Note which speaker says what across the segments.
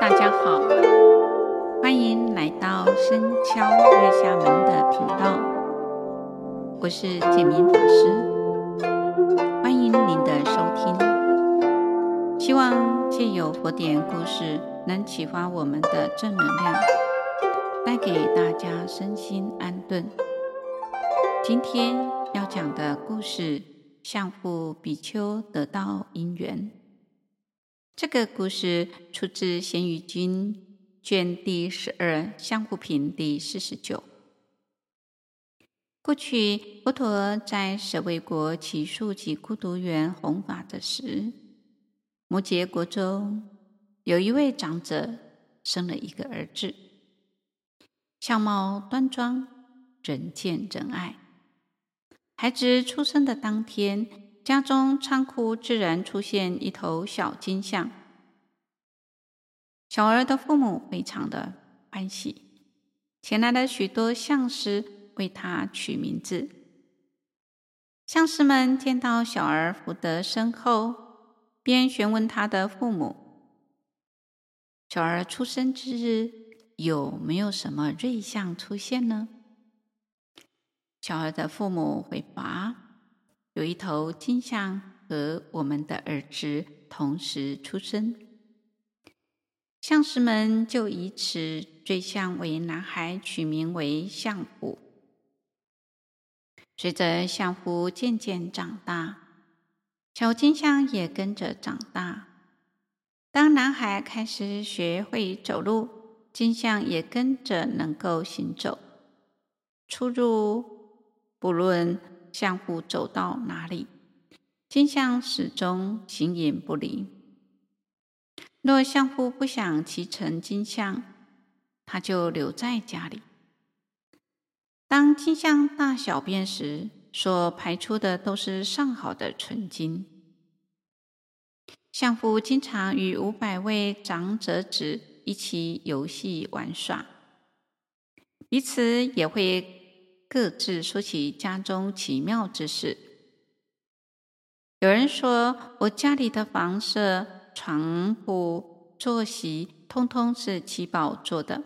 Speaker 1: 大家好，欢迎来到深敲月下门的频道，我是简明法师，欢迎您的收听。希望借由佛典故事，能启发我们的正能量，带给大家身心安顿。今天要讲的故事，相复比丘得到因缘。这个故事出自《贤愚经》卷第十二《相复品》第四十九。过去佛陀在舍卫国起诉及孤独园弘法的时，摩羯国中有一位长者生了一个儿子，相貌端庄，人见人爱。孩子出生的当天，家中仓库自然出现一头小金象，小儿的父母非常的欢喜，请来了许多相师为他取名字。相师们见到小儿福德深厚，便询问他的父母：小儿出生之日有没有什么瑞相出现呢？小儿的父母回答。有一头金象和我们的儿子同时出生，相师们就以此瑞相为男孩取名为相虎。随着相虎渐渐长大，小金象也跟着长大。当男孩开始学会走路，金象也跟着能够行走。出入不论。相复走到哪里，金相始终形影不离。若相复不想骑乘金相，他就留在家里。当金相大小便时，所排出的都是上好的纯金。相夫经常与五百位长者子一起游戏玩耍，彼此也会。各自说起家中奇妙之事。有人说，我家里的房舍、床铺、坐席，通通是七宝做的。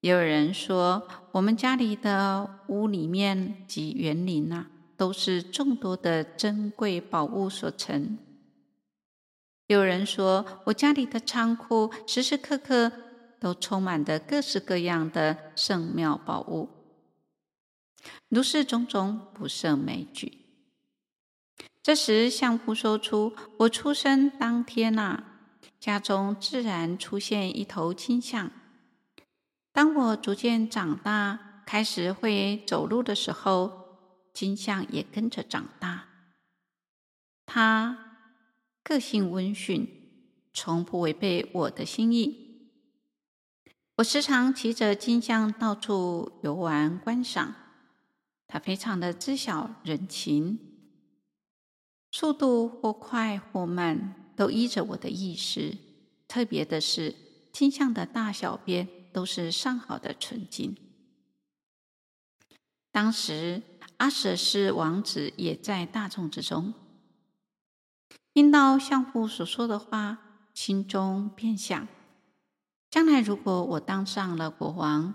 Speaker 1: 有人说，我们家里的屋里面及园林啊，都是众多的珍贵宝物所成。有人说，我家里的仓库时时刻刻都充满着各式各样的圣妙宝物。如是种种不胜枚举。这时，相夫说出：“我出生当天呐、啊，家中自然出现一头金象。当我逐渐长大，开始会走路的时候，金象也跟着长大。他个性温驯，从不违背我的心意。我时常骑着金象到处游玩观赏。”他非常的知晓人情，速度或快或慢，都依着我的意思。特别的是，金象的大小便都是上好的纯金。当时阿闍世王子也在大众之中，听到相父所说的话，心中便想：将来如果我当上了国王，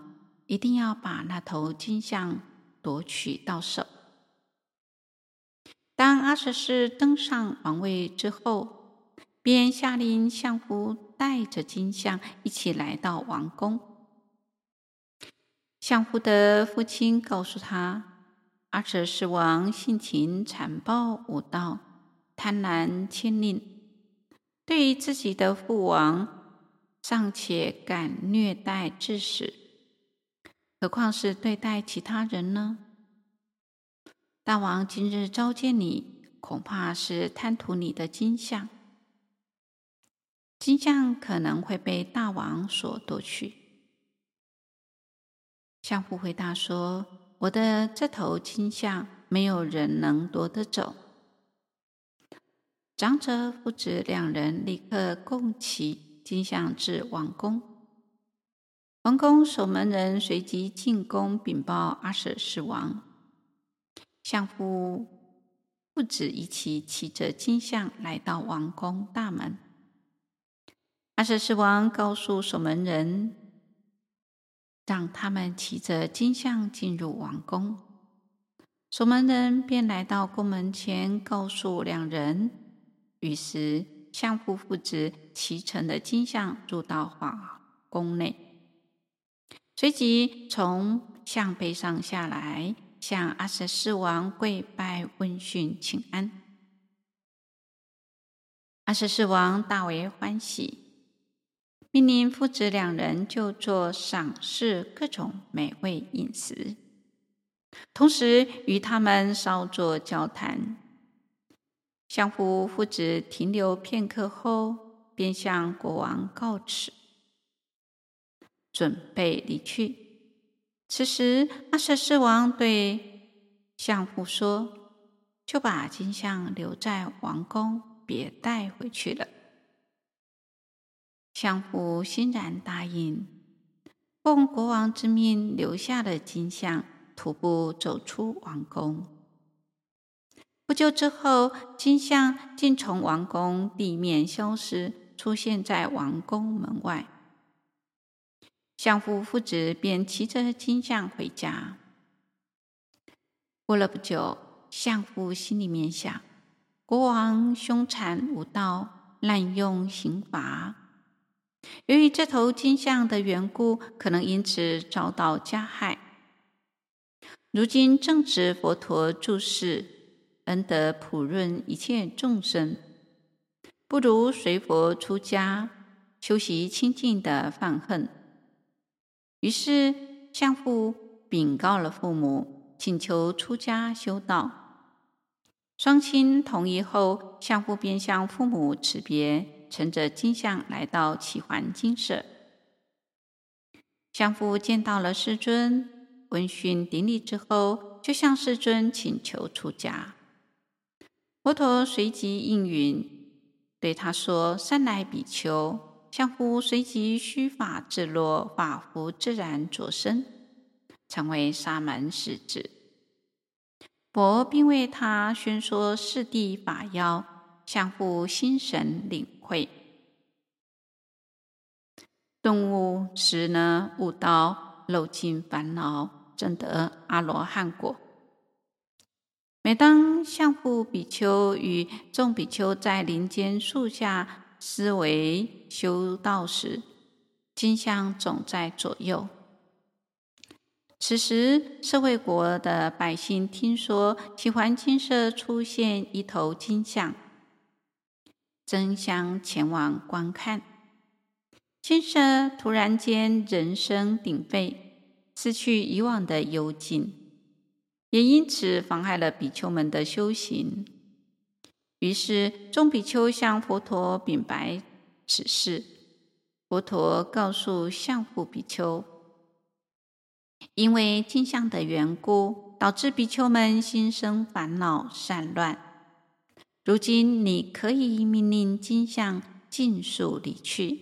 Speaker 1: 一定要把那头金象。夺取到手。当阿舍世登上王位之后，便下令相夫带着金象一起来到王宫。相夫的父亲告诉他，阿舍世王性情残暴无道，贪婪慳吝，对于自己的父王尚且敢虐待致死。何况是对待其他人呢？大王今日召见你，恐怕是贪图你的金象，金象可能会被大王所夺取。相父回答说：“我的这头金象，没有人能夺得走。”长者父子两人立刻共骑金象至王宫。王宫守门人随即进宫禀报阿舍世王，相夫父子一起骑着金象来到王宫大门。阿舍世王告诉守门人，让他们骑着金象进入王宫。守门人便来到宫门前，告诉两人。于是相父父子骑乘的金象入到皇宫内，随即从象背上下来，向阿闍世王跪拜问讯请安。阿闍世王大为欢喜。命令父子两人就坐赏识各种美味饮食，同时与他们稍作交谈。相父父子停留片刻后，便向国王告辞，准备离去。此时，阿舍世王对相父说：“就把金象留在王宫，别带回去了。”相父欣然答应，奉国王之命留下了金象，徒步走出王宫。不久之后，金象竟从王宫地面消失，出现在王宫门外。相父父子便骑着金象回家。过了不久，相父心里面想：国王凶残无道，滥用刑罚。由于这头金象的缘故，可能因此遭到加害。如今正值佛陀住世，恩德普润一切众生，不如随佛出家，修习清净的放恨。于是相父禀告了父母，请求出家修道。双亲同意后，相父便向父母辞别。乘着金象来到只桓精舍，相父见到了世尊，闻讯顶礼之后，就向世尊请求出家。佛陀随即应允，对他说：“善来比丘。”相父随即须发自落，发服自然着身，成为沙门弟子。佛并为他宣说四谛法要。相父心神领会，顿悟时呢，悟道漏尽烦恼，证得阿罗汉果。每当相父比丘与众比丘在林间树下思维修道时，金象总在左右。此时，社会国的百姓听说只桓金舍出现一头金象。争相前往观看，金舍突然间人声鼎沸，失去以往的幽静，也因此妨害了比丘们的修行。于是众比丘向佛陀禀白此事，佛陀告诉相父比丘，因为金像的缘故，导致比丘们心生烦恼散乱。如今你可以命令金象尽数离去。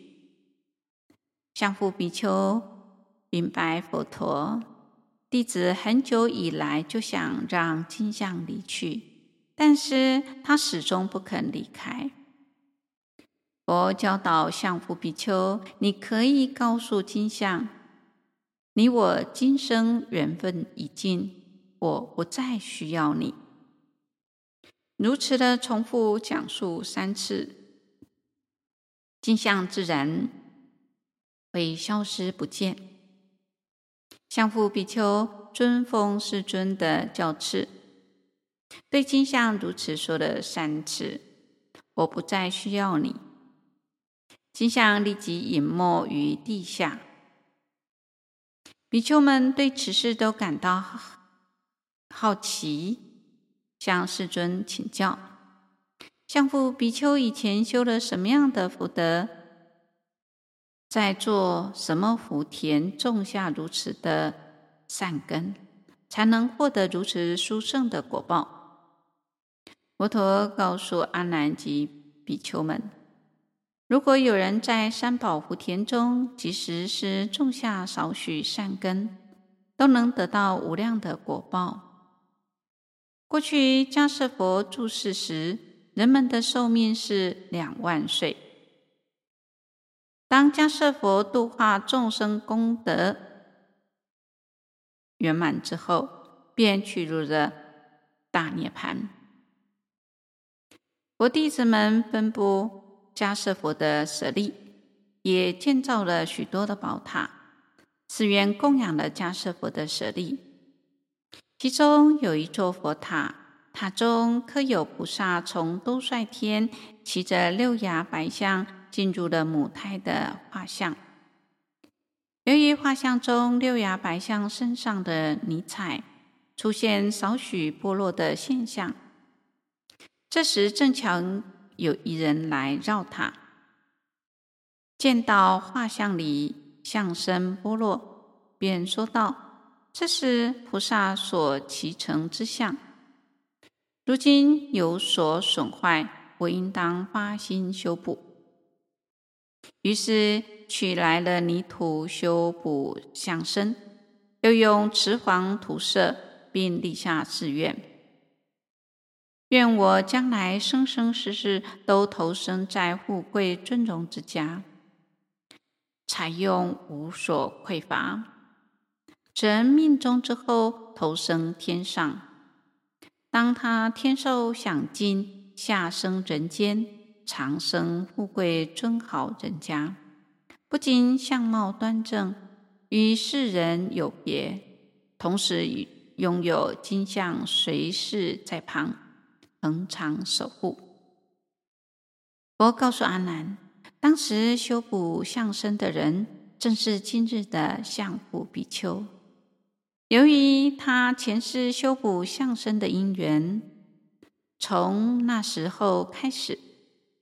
Speaker 1: 相父比丘禀白佛陀：弟子很久以来就想让金像离去，但是他始终不肯离开。佛教导相父比丘：你可以告诉金相，你我今生缘分已尽，我不再需要你。如此的重复讲述三次，金相自然会消失不见。相父比丘尊奉世尊的教敕，对金像如此说了三次：“我不再需要你。”金象立即隐没于地下。比丘们对此事都感到好奇。向世尊请教：相父比丘以前修了什么样的福德，在做什么福田，种下如此的善根，才能获得如此殊胜的果报？佛陀告诉阿难及比丘们：如果有人在三宝福田中，即使是种下少许善根，都能得到无量的果报。过去迦叶佛住世时，人们的寿命是两万岁。当迦叶佛度化众生功德圆满之后，便去入了大涅槃。佛弟子们分布迦舍佛的舍利，也建造了许多的宝塔，寺院供养了迦舍佛的舍利。其中有一座佛塔，塔中刻有菩萨从兜率天骑着六牙白象进入了母胎的画像。由于画像中六牙白象身上的泥彩出现少许剥落的现象，这时正巧有一人来绕塔，见到画像里象身剥落，便说道。这是菩萨所骑乘之象，如今有所损坏，我应当发心修补。于是取来了泥土修补象身，又用瓷黄涂色，并立下誓愿：愿我将来生生世世都投生在富贵尊荣之家，财用无所匮乏。则命中之后投生天上，当他天寿享尽，下生人间，长生富贵尊好人家。不仅相貌端正，与世人有别，同时拥有金像随侍在旁，恒常守护。佛告诉阿难，当时修补象身的人，正是今日的相复比丘。由于他前世修补象身的因缘，从那时候开始，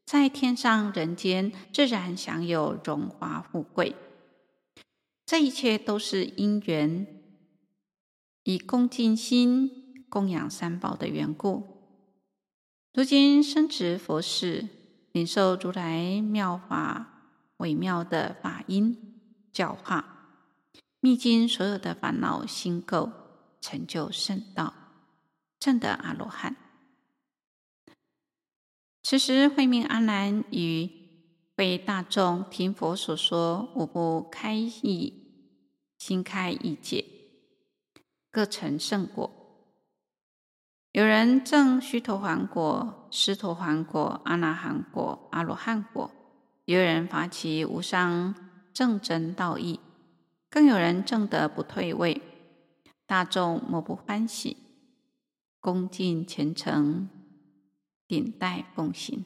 Speaker 1: 在天上人间自然享有荣华富贵。这一切都是因缘，以恭敬心供养三宝的缘故。如今深植佛事，领受如来妙法微妙的法音教化。历经所有的烦恼心垢，成就圣道，证得阿罗汉。此时慧命阿难与为大众听佛所说，无不开意，心开意解，各成圣果。有人证须陀洹果、斯陀洹果、阿那含果、阿罗汉果；有人发起无上正真道义。更有人证得不退位，大众莫不欢喜，恭敬虔诚，顶戴奉行。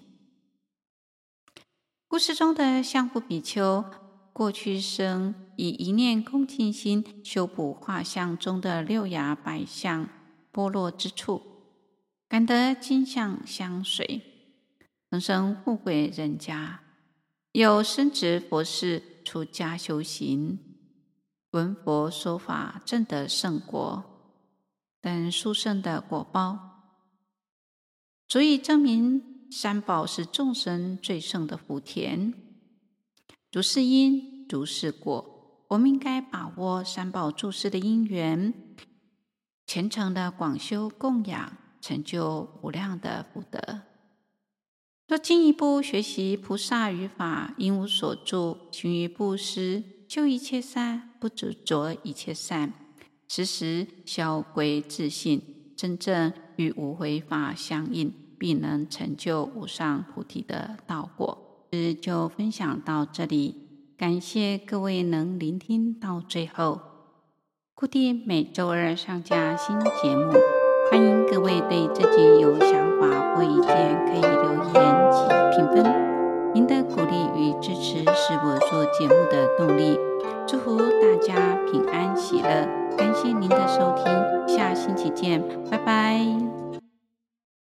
Speaker 1: 故事中的相复比丘，过去生以一念恭敬心修补画像中的六牙白象剥落之处，感得金像相随，恒生富贵人家，又深植佛事，出家修行。闻佛说法，证得圣果等殊胜的果报，足以证明三宝是众生最胜的福田。如是因，如是果，我们应该把握三宝住世的因缘，虔诚的广修供养，成就无量的福德。若进一步学习菩萨语法，应无所住，行于布施，修一切善。不执着一切善，时时消归自信，真正与无为法相应，必能成就无上菩提的道果。这就分享到这里，感谢各位能聆听到最后。固定每周二上架新节目，欢迎各位对自己有想法或意见可以留言及评分。您的鼓励与支持是我做节目的动力。祝福大家平安喜乐，感谢您的收听，下星期见，拜拜。